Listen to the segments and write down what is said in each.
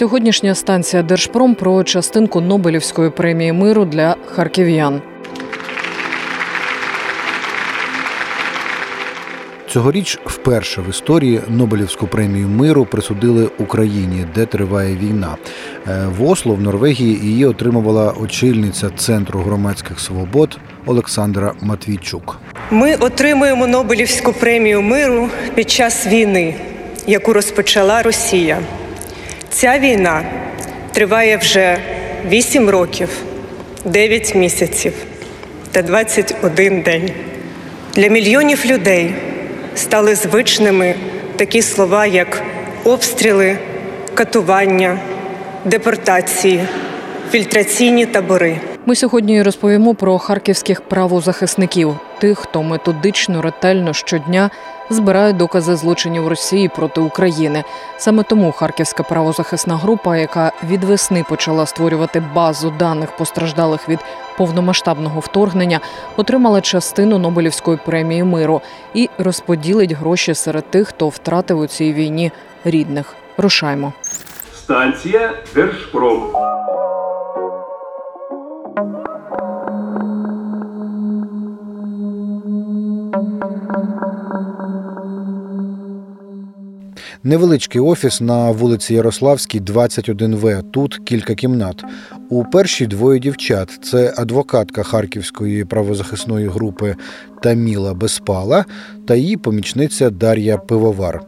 Сьогоднішня станція Держпром про частинку Нобелівської премії миру для харків'ян. Цьогоріч вперше в історії Нобелівську премію миру присудили Україні, де триває війна. Е, В Осло, в Норвегії, її отримувала очільниця Центру громадських свобод Олександра Матвійчук. Ми отримуємо Нобелівську премію миру під час війни, яку розпочала Росія. Ця війна триває вже 8 років, 9 місяців та 21 день. Для мільйонів людей стали звичними такі слова, як обстріли, катування, депортації, фільтраційні табори. Ми сьогодні розповімо про харківських правозахисників, тих, хто методично, ретельно щодня збирає докази злочинів Росії проти України. Саме тому харківська правозахисна група, яка від весни почала створювати базу даних постраждалих від повномасштабного вторгнення, отримала частину Нобелівської премії миру і розподілить гроші серед тих, хто втратив у цій війні рідних. Рушаймо. Станція Держпром. Невеличкий офіс на вулиці Ярославській, 21В. Тут кілька кімнат. У першій двоє дівчат. Це адвокатка Харківської правозахисної групи Таміла Безпала та її помічниця Дар'я Пивовар.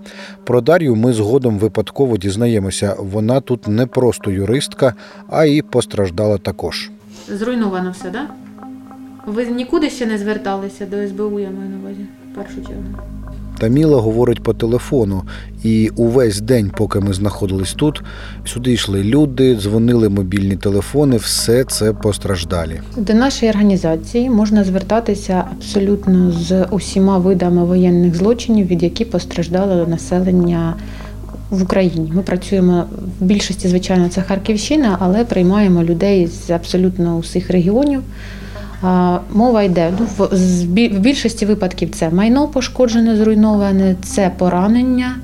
Про Дар'ю ми згодом випадково дізнаємося. Вона тут не просто юристка, а й постраждала також. Зруйновано все, так? Да? Ви нікуди ще не зверталися до СБУ, я маю на увазі, в першу чергу. Таміла говорить по телефону, і увесь день, поки ми знаходились тут, сюди йшли люди, дзвонили мобільні телефони, все це постраждалі. До нашої організації можна звертатися абсолютно з усіма видами воєнних злочинів, від які постраждало населення в Україні. Ми працюємо в більшості, звичайно, це Харківщина, але приймаємо людей з абсолютно усіх регіонів. Мова йде ну, в, більшості випадків це майно пошкоджене, зруйноване, це поранення,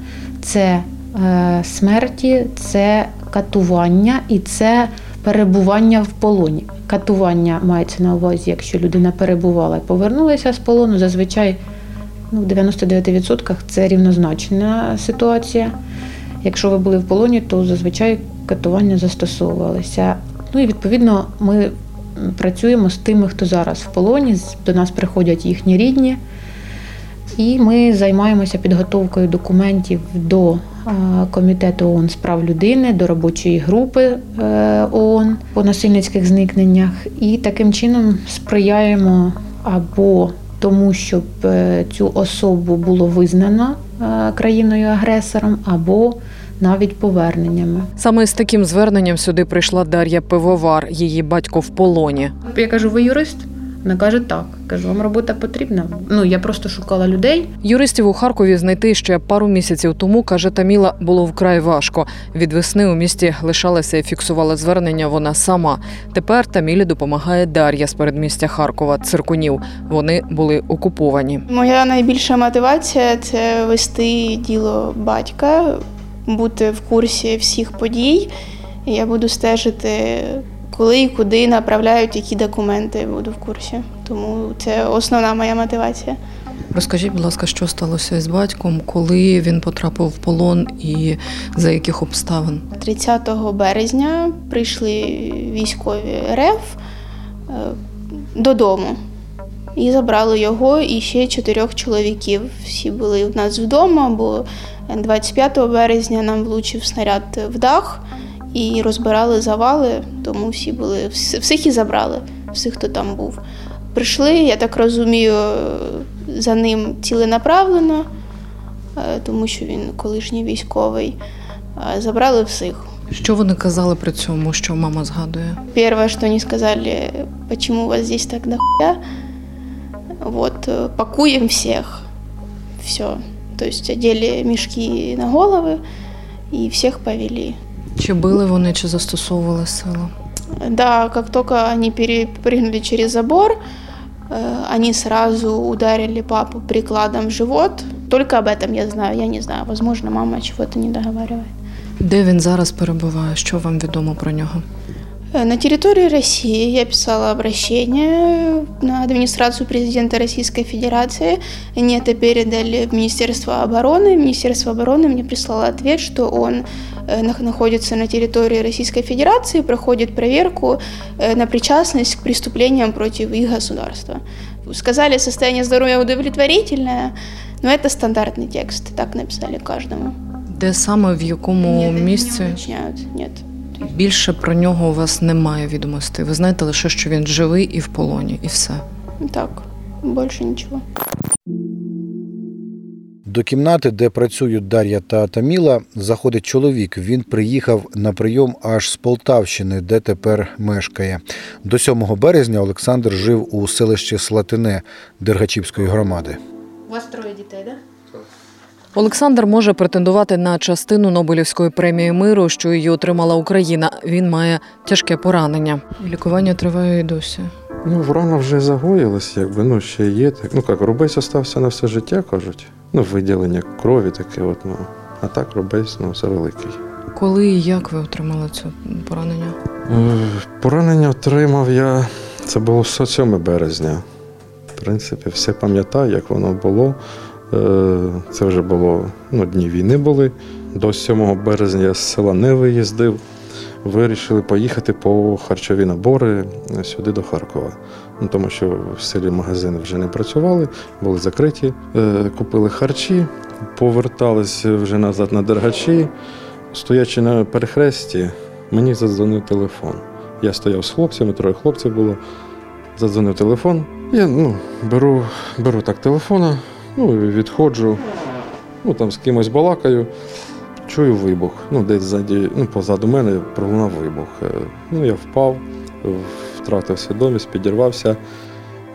це е, смерті, це катування і це перебування в полоні. Катування мається на увазі, якщо людина перебувала і повернулася з полону, зазвичай ну, в 99% це рівнозначна ситуація. Якщо ви були в полоні, то зазвичай катування застосовувалися. Ну і відповідно ми працюємо з тими, хто зараз в полоні. До нас приходять їхні рідні. І ми займаємося підготовкою документів до е, комітету ООН з прав людини, до робочої групи е, ООН по насильницьких зникненнях. І таким чином сприяємо або тому, щоб е, цю особу було визнано країною-агресором, або навіть поверненнями. Саме з таким зверненням сюди прийшла Дар'я Пивовар, її батько в полоні. Я кажу, ви юрист? Вона каже, так. Кажу, вам робота потрібна. Ну я просто шукала людей. Юристів у Харкові знайти ще пару місяців тому, каже Таміла, було вкрай важко. Від весни у місті лишалася і фіксувала звернення вона сама. Тепер Тамілі допомагає Дар'я з передмістя Харкова, циркунів. Вони були окуповані. Моя найбільша мотивація це вести діло батька, бути в курсі всіх подій. Я буду стежити, коли і куди направляють які документи, буду в курсі. Тому це основна моя мотивація. Розкажіть, будь ласка, що сталося із батьком, коли він потрапив в полон і за яких обставин? 30 березня прийшли військові РФ е, додому і забрали його і ще чотирьох чоловіків. Всі були у нас вдома, бо 25 березня нам влучив снаряд в дах і розбирали завали, тому всі були всіх і забрали, всіх, хто там був. Прийшли, я так розумію, за ним ціленаправлено, е, тому що він колишній військовий. Забрали всіх. Що вони казали при цьому, що мама згадує? Первое, что они сказали, почему у вас здесь так дохуя, вот, э, пакуем всех. Все. То есть одели мешки на головы и всех повели. Чи били вони, чи застосовували силу? Да, как только они перепрыгнули через забор, э, они сразу ударили папу прикладом в живот. Только об этом я знаю, я не знаю. Возможно, мама чего-то не договаривает. Де він зараз перебуває? Що вам відомо про нього? Э, На территории России я писала обращение на администрацию президента Российской Федерации. Они это передали в Министерство обороны. Министерство обороны мне прислало ответ, что он э, нах- находится на территории Российской Федерации, проходит проверку э, на причастность к преступлениям против их государства. Сказали, состояние здоровья удовлетворительное, но это стандартный текст, так написали каждому. Де саме в якому Нет, они не місці? уточняют, нет. Більше про нього у вас немає відомостей. Ви знаєте лише, що він живий і в полоні, і все. Так, больше ничего. До кімнати, де працюють Дар'я та Таміла, заходить чоловік. Він приїхав на прийом аж з Полтавщини, де тепер мешкає. До 7 березня Олександр жив у селищі Слатине Дергачівської громади. У вас троє дітей, так? Олександр може претендувати на частину Нобелівської премії миру, що її отримала Україна. Він має тяжке поранення. Лікування триває і досі. Ну, рана вже загоїлась, якби ну ще є. Так, ну як, рубець остався на все життя, кажуть. Ну, виділення крові таке, от, ну. А так рубець, ну, все великий. Коли і як ви отримали це поранення? Е, Поранення отримав я. Це було 7 березня. В принципі, все пам'ятаю, як воно було. Е, Це вже було, ну, дні війни були. До 7 березня я з села не виїздив. Вирішили поїхати по харчові набори е, сюди до Харкова. Ну, тому що в селі магазини вже не працювали, були закриті. Е, Купили харчі, повертались вже назад на дергачі. Стоячи на перехресті, мені задзвонив телефон. Я стояв з хлопцями, троє хлопців було. Задзвонив телефон. Я ну, беру, беру так телефона, ну відходжу, ну там з кимось балакаю, чую вибух. Ну, десь ззаді, ну, позаду мене пролунав вибух. Е, Ну, я впав, втратив свідомість, підірвався,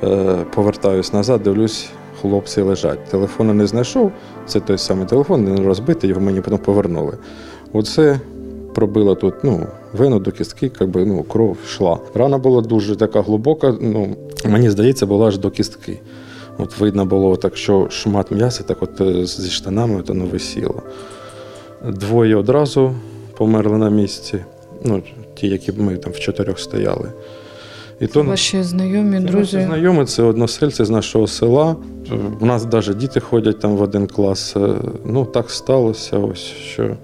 е, повертаюсь назад, дивлюсь, хлопці лежать. Телефона не знайшов. Це той самий телефон, не розбитий, його мені потім повернули. Оце пробило тут ну, вену до кістки, якби, ну, кров йшла. Рана була дуже така глибока, ну, мені здається, була аж до кістки. От видно було так, що шмат м'яса так от е, зі штанами от воно висіло. Двоє одразу померли на місці, ну, ті, які ми там в чотирьох стояли. І то Ваші знайомі, це друзі. наші знайомі, це односельці з нашого села. У нас навіть діти ходять там в один клас. Е, Ну, так сталося, ось що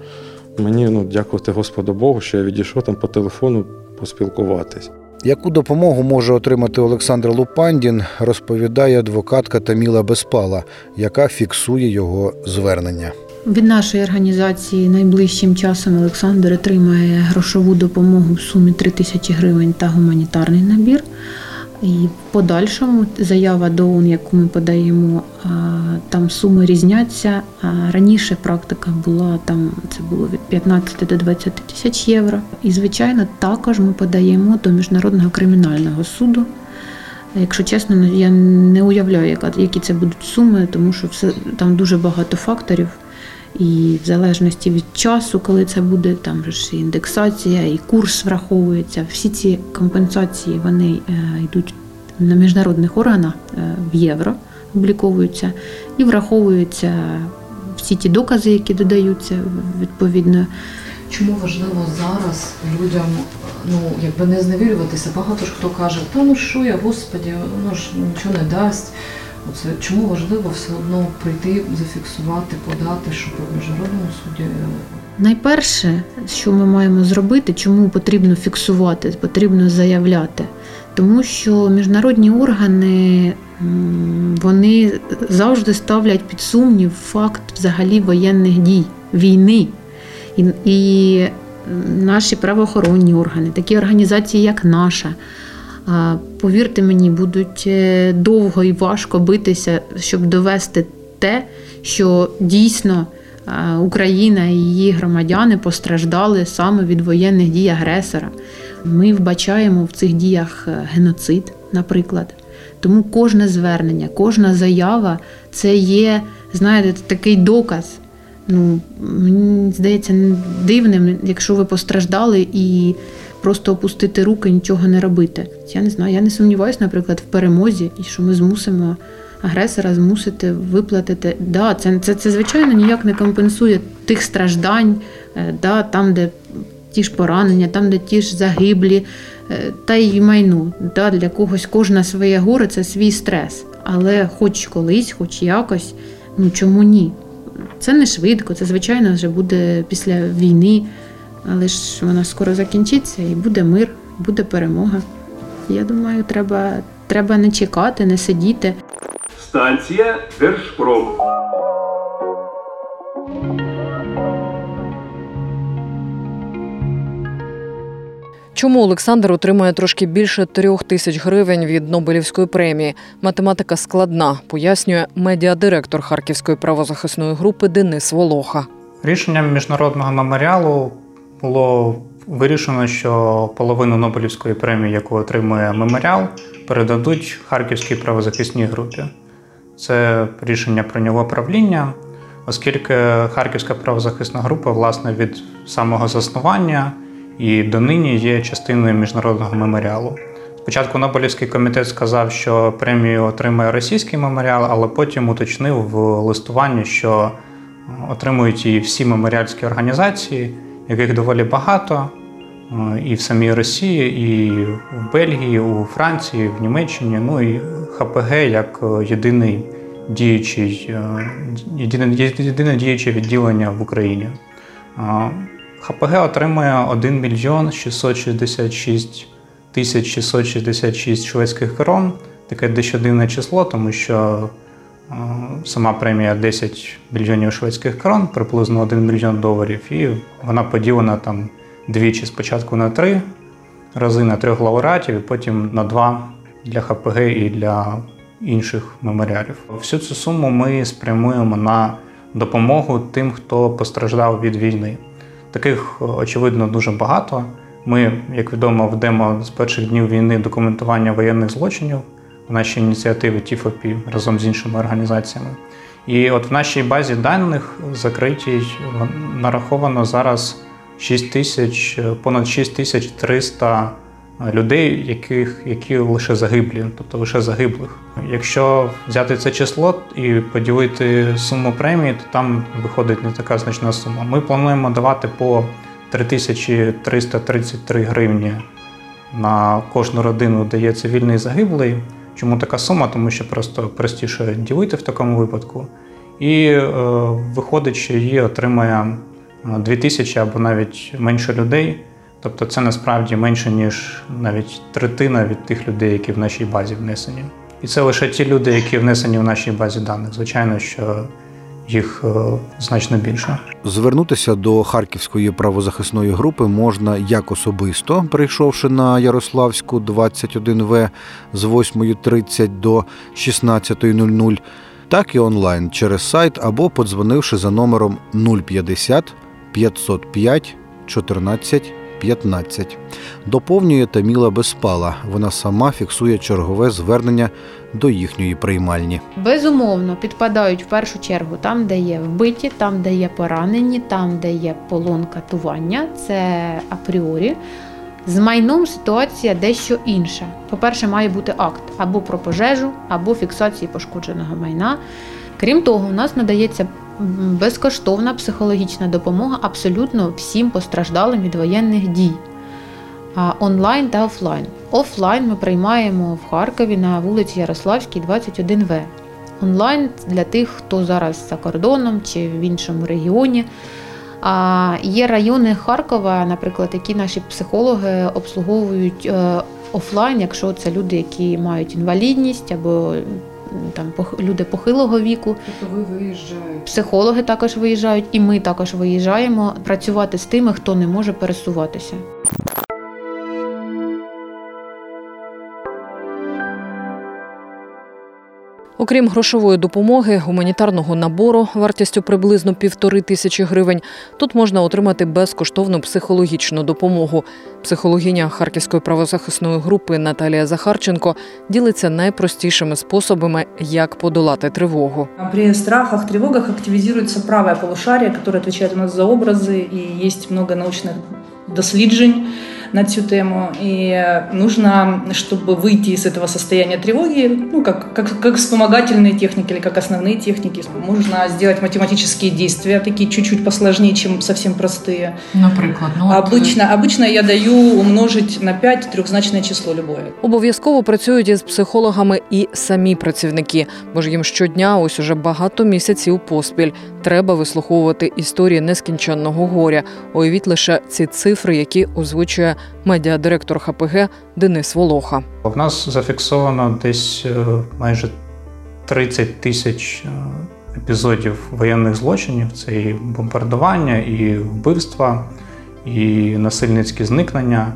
мені ну, дякувати Господу Богу, що я відійшов там по телефону поспілкуватись. Яку допомогу може отримати Олександр Лупандін, розповідає адвокатка Таміла Безпала, яка фіксує його звернення. Від нашої організації найближчим часом Олександр отримає грошову допомогу в сумі 3 тисячі гривень та гуманітарний набір. І в подальшому заява до яку ми подаємо, там суми різняться. Раніше практика була там це було від 15 до 20 тисяч євро. І звичайно, також ми подаємо до міжнародного кримінального суду. Якщо чесно, ну, я не уявляю, які це будуть суми, тому що все там дуже багато факторів. І в залежності від часу, коли це буде, там ж індексація, і курс враховується. Всі ці компенсації вони е, йдуть на міжнародних органах е, в євро, обліковуються, і враховуються всі ті докази, які додаються відповідно. Чому важливо зараз людям ну якби не зневірюватися? Багато ж хто каже, та ну що я, господі, ну ж нічого не дасть. Оце чому важливо все одно прийти, зафіксувати, подати, щоб в міжнародному суді Найперше, що ми маємо зробити, чому потрібно фіксувати, потрібно заявляти, тому що міжнародні органи вони завжди ставлять під сумнів факт взагалі воєнних дій, війни. І, і наші правоохоронні органи, такі організації, як наша, повірте мені, будуть е, довго і важко битися, щоб довести те, що дійсно Україна і її громадяни постраждали саме від воєнних дій агресора. Ми вбачаємо в цих діях е, геноцид, наприклад. Тому кожне звернення, кожна заява це є, знаєте, такий доказ. Ну, мені здається, дивним, якщо ви постраждали і просто опустити руки, нічого не робити. Я не знаю, я не сумніваюся, наприклад, в перемозі, і що ми змусимо агресора змусити виплатити. Да, це, це, це звичайно ніяк не компенсує тих страждань, е, да, там, де ті ж поранення, там, де ті ж загиблі, е, та й майну. Да, Для когось кожна своє горе це свій стрес. Але хоч колись, хоч якось, ну чому ні? Це не швидко, це звичайно вже буде після війни, але ж вона скоро закінчиться і буде мир, буде перемога. Я думаю, треба, треба не чекати, не сидіти. Станція Держпром. Чому Олександр отримує трошки більше трьох тисяч гривень від Нобелівської премії? Математика складна, пояснює медіадиректор Харківської правозахисної групи Денис Волоха. Рішенням міжнародного меморіалу було вирішено, що половину Нобелівської премії, яку отримує меморіал, передадуть Харківській правозахисній групі. Це рішення прийняло правління, оскільки Харківська правозахисна група, власне, від самого заснування і донині є частиною міжнародного меморіалу. Спочатку Нобелівський комітет сказав, що премію отримає російський меморіал, але потім уточнив в листуванні, що отримують її всі меморіальські організації, яких доволі багато, і в самій Росії, і в Бельгії, у Франції, в Німеччині, ну і ХПГ як єдиний діючий, єдине, єдине діюче відділення в Україні. ХПГ отримує 1 мільйон 666 тисяч 666 шведських крон. Таке дещо дивне число, тому що сама премія 10 мільйонів шведських крон, приблизно 1 мільйон доларів, і вона поділена там двічі спочатку на три рази на трьох лауреатів, і потім на два для ХПГ і для інших меморіалів. Всю цю суму ми спрямуємо на допомогу тим, хто постраждав від війни. Таких, очевидно, дуже багато. Ми, як відомо, ведемо з перших днів війни документування воєнних злочинів в нашій ініціативі ТІФОПІ разом з іншими організаціями. І от в нашій базі даних закритій нараховано зараз 6 тисяч, понад 6300 людей, яких, які лише загиблі, тобто лише загиблих. Якщо взяти це число і поділити суму премії, то там виходить не така значна сума. Ми плануємо давати по 3333 гривні на кожну родину, де є цивільний загиблий. Чому така сума? Тому що просто простіше ділити в такому випадку. І е, виходить, що її отримає 2000 або навіть менше людей. Тобто це насправді менше, ніж навіть третина від тих людей, які в нашій базі внесені. І це лише ті люди, які внесені в нашій базі даних. Звичайно, що їх е, значно більше. Звернутися до Харківської правозахисної групи можна як особисто, прийшовши на Ярославську 21В з 8.30 до 16.00, так і онлайн через сайт або подзвонивши за номером 050 505 14 15. Доповнює Таміла Безпала. Вона сама фіксує чергове звернення до їхньої приймальні. Безумовно, підпадають в першу чергу там, де є вбиті, там, де є поранені, там, де є полон катування. Це апріорі. З майном ситуація дещо інша. По-перше, має бути акт або про пожежу, або фіксації пошкодженого майна. Крім того, у нас надається безкоштовна психологічна допомога абсолютно всім постраждалим від воєнних дій. Онлайн та офлайн. Офлайн ми приймаємо в Харкові на вулиці Ярославській, 21В. онлайн для тих, хто зараз за кордоном чи в іншому регіоні. Є райони Харкова, наприклад, які наші психологи обслуговують е, офлайн, якщо це люди, які мають інвалідність або там люди похилого віку. Тобто ви виїжджаєте? Психологи також виїжджають, і ми також виїжджаємо працювати з тими, хто не може пересуватися. Окрім грошової допомоги, гуманітарного набору вартістю приблизно півтори тисячі гривень, тут можна отримати безкоштовну психологічну допомогу. Психологиня Харківської правозахисної групи Наталія Захарченко ділиться найпростішими способами, як подолати тривогу. При страхах, тривогах активізується праве полушарие, яке відповідає у нас за образи, і є багато наукових досліджень на цю тему. И нужно, чтобы выйти из этого состояния тревоги, ну, как, как, как вспомогательные техники или как основные техники, можно сделать математические действия, такие чуть-чуть посложнее, чем совсем простые. Наприклад, ну, обычно, обычно я даю умножить на 5 трьохзначне число любое. Обов'язково працюють із психологами і самі працівники, бо ж їм щодня, ось уже багато місяців поспіль, треба вислуховувати історії нескінченного горя. Уявіть лише ці цифри, які озвучує медіадиректор ХПГ Денис Волоха. В нас зафіксовано десь е, майже 30 тисяч е, епізодів воєнних злочинів. Це і бомбардування, і вбивства, і насильницькі зникнення.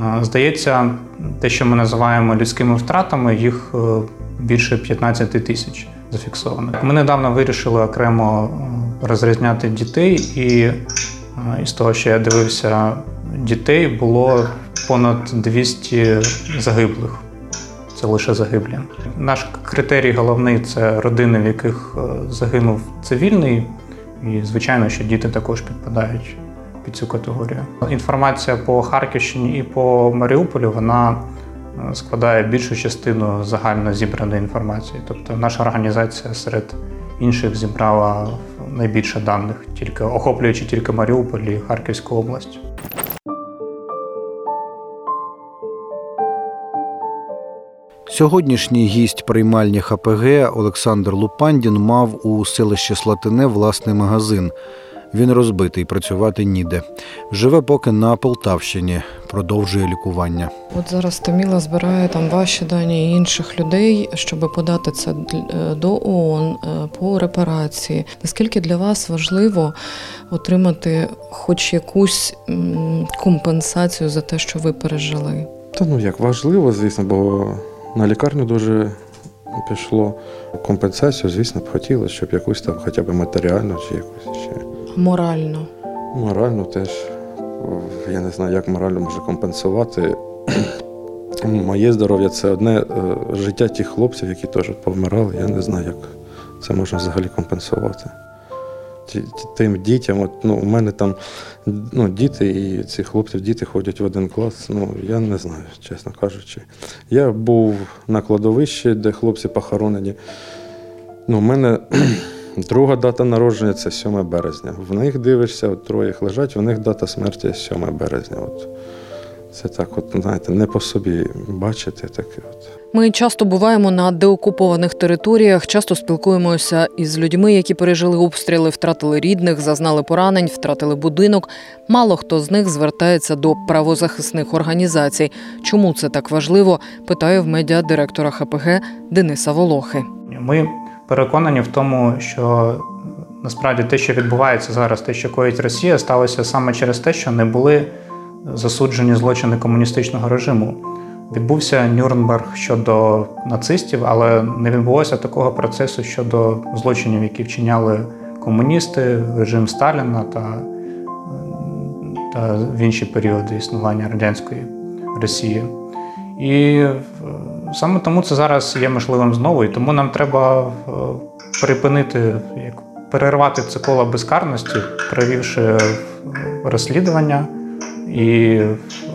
Е, здається, те, що ми називаємо людськими втратами, їх більше 15 тисяч зафіксовано. Ми недавно вирішили окремо розрізняти дітей, і із того, що я дивився дітей було понад 200 загиблих. Це лише загиблі. Наш критерій головний це родини, в яких е, загинув цивільний, і звичайно, що діти також підпадають під цю категорію. Інформація по Харківщині і по Маріуполю вона е, складає більшу частину загально зібраної інформації. Тобто, наша організація серед інших зібрала найбільше даних, тільки охоплюючи тільки Маріуполь і Харківську область. Сьогоднішній гість приймальні ХПГ Олександр Лупандін мав у селищі Слатине власний магазин. Він розбитий, працювати ніде. Живе поки на Полтавщині, продовжує лікування. От зараз Таміла збирає там ваші дані і інших людей, щоб подати це е, до ООН е, по репарації. Наскільки для вас важливо отримати хоч якусь компенсацію за те, що ви пережили? Та ну як важливо, звісно, бо на лікарню дуже пішло компенсацію, звісно, б хотілося, щоб якусь там хоча б матеріальну чи якусь ще. Морально. Морально теж. Я не знаю, як морально може компенсувати. Моє здоров'я це одне е, життя тих хлопців, які теж повмирали. Я не знаю, як це можна взагалі компенсувати тим дітям. От, ну, У мене там ну, діти і ці хлопці, діти ходять в один клас. Ну, я не знаю, чесно кажучи. Я був на кладовищі, де хлопці похоронені. Ну, У мене друга дата народження це 7 березня. В них дивишся, от троє лежать, у них дата смерті 7 березня. От. Це так, от знаєте, не по собі бачити таке. Ми часто буваємо на деокупованих територіях, часто спілкуємося із людьми, які пережили обстріли, втратили рідних, зазнали поранень, втратили будинок. Мало хто з них звертається до правозахисних організацій. Чому це так важливо? питаю в медіа директора ХПГ Дениса Волохи. Ми переконані в тому, що насправді те, що відбувається зараз, те, що коїть Росія, сталося саме через те, що не були засуджені злочини комуністичного режиму. Відбувся Нюрнберг щодо нацистів, але не відбулося такого процесу щодо злочинів, які вчиняли комуністи, режим Сталіна та та в інші періоди існування радянської Росії. І саме тому це зараз є можливим знову, і тому нам треба припинити, як перервати це коло безкарності, провівши розслідування і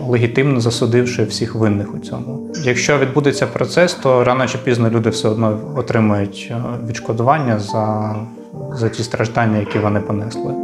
легітимно засудивши всіх винних у цьому. Якщо відбудеться процес, то рано чи пізно люди все одно отримають е, відшкодування за, за ті страждання, які вони понесли.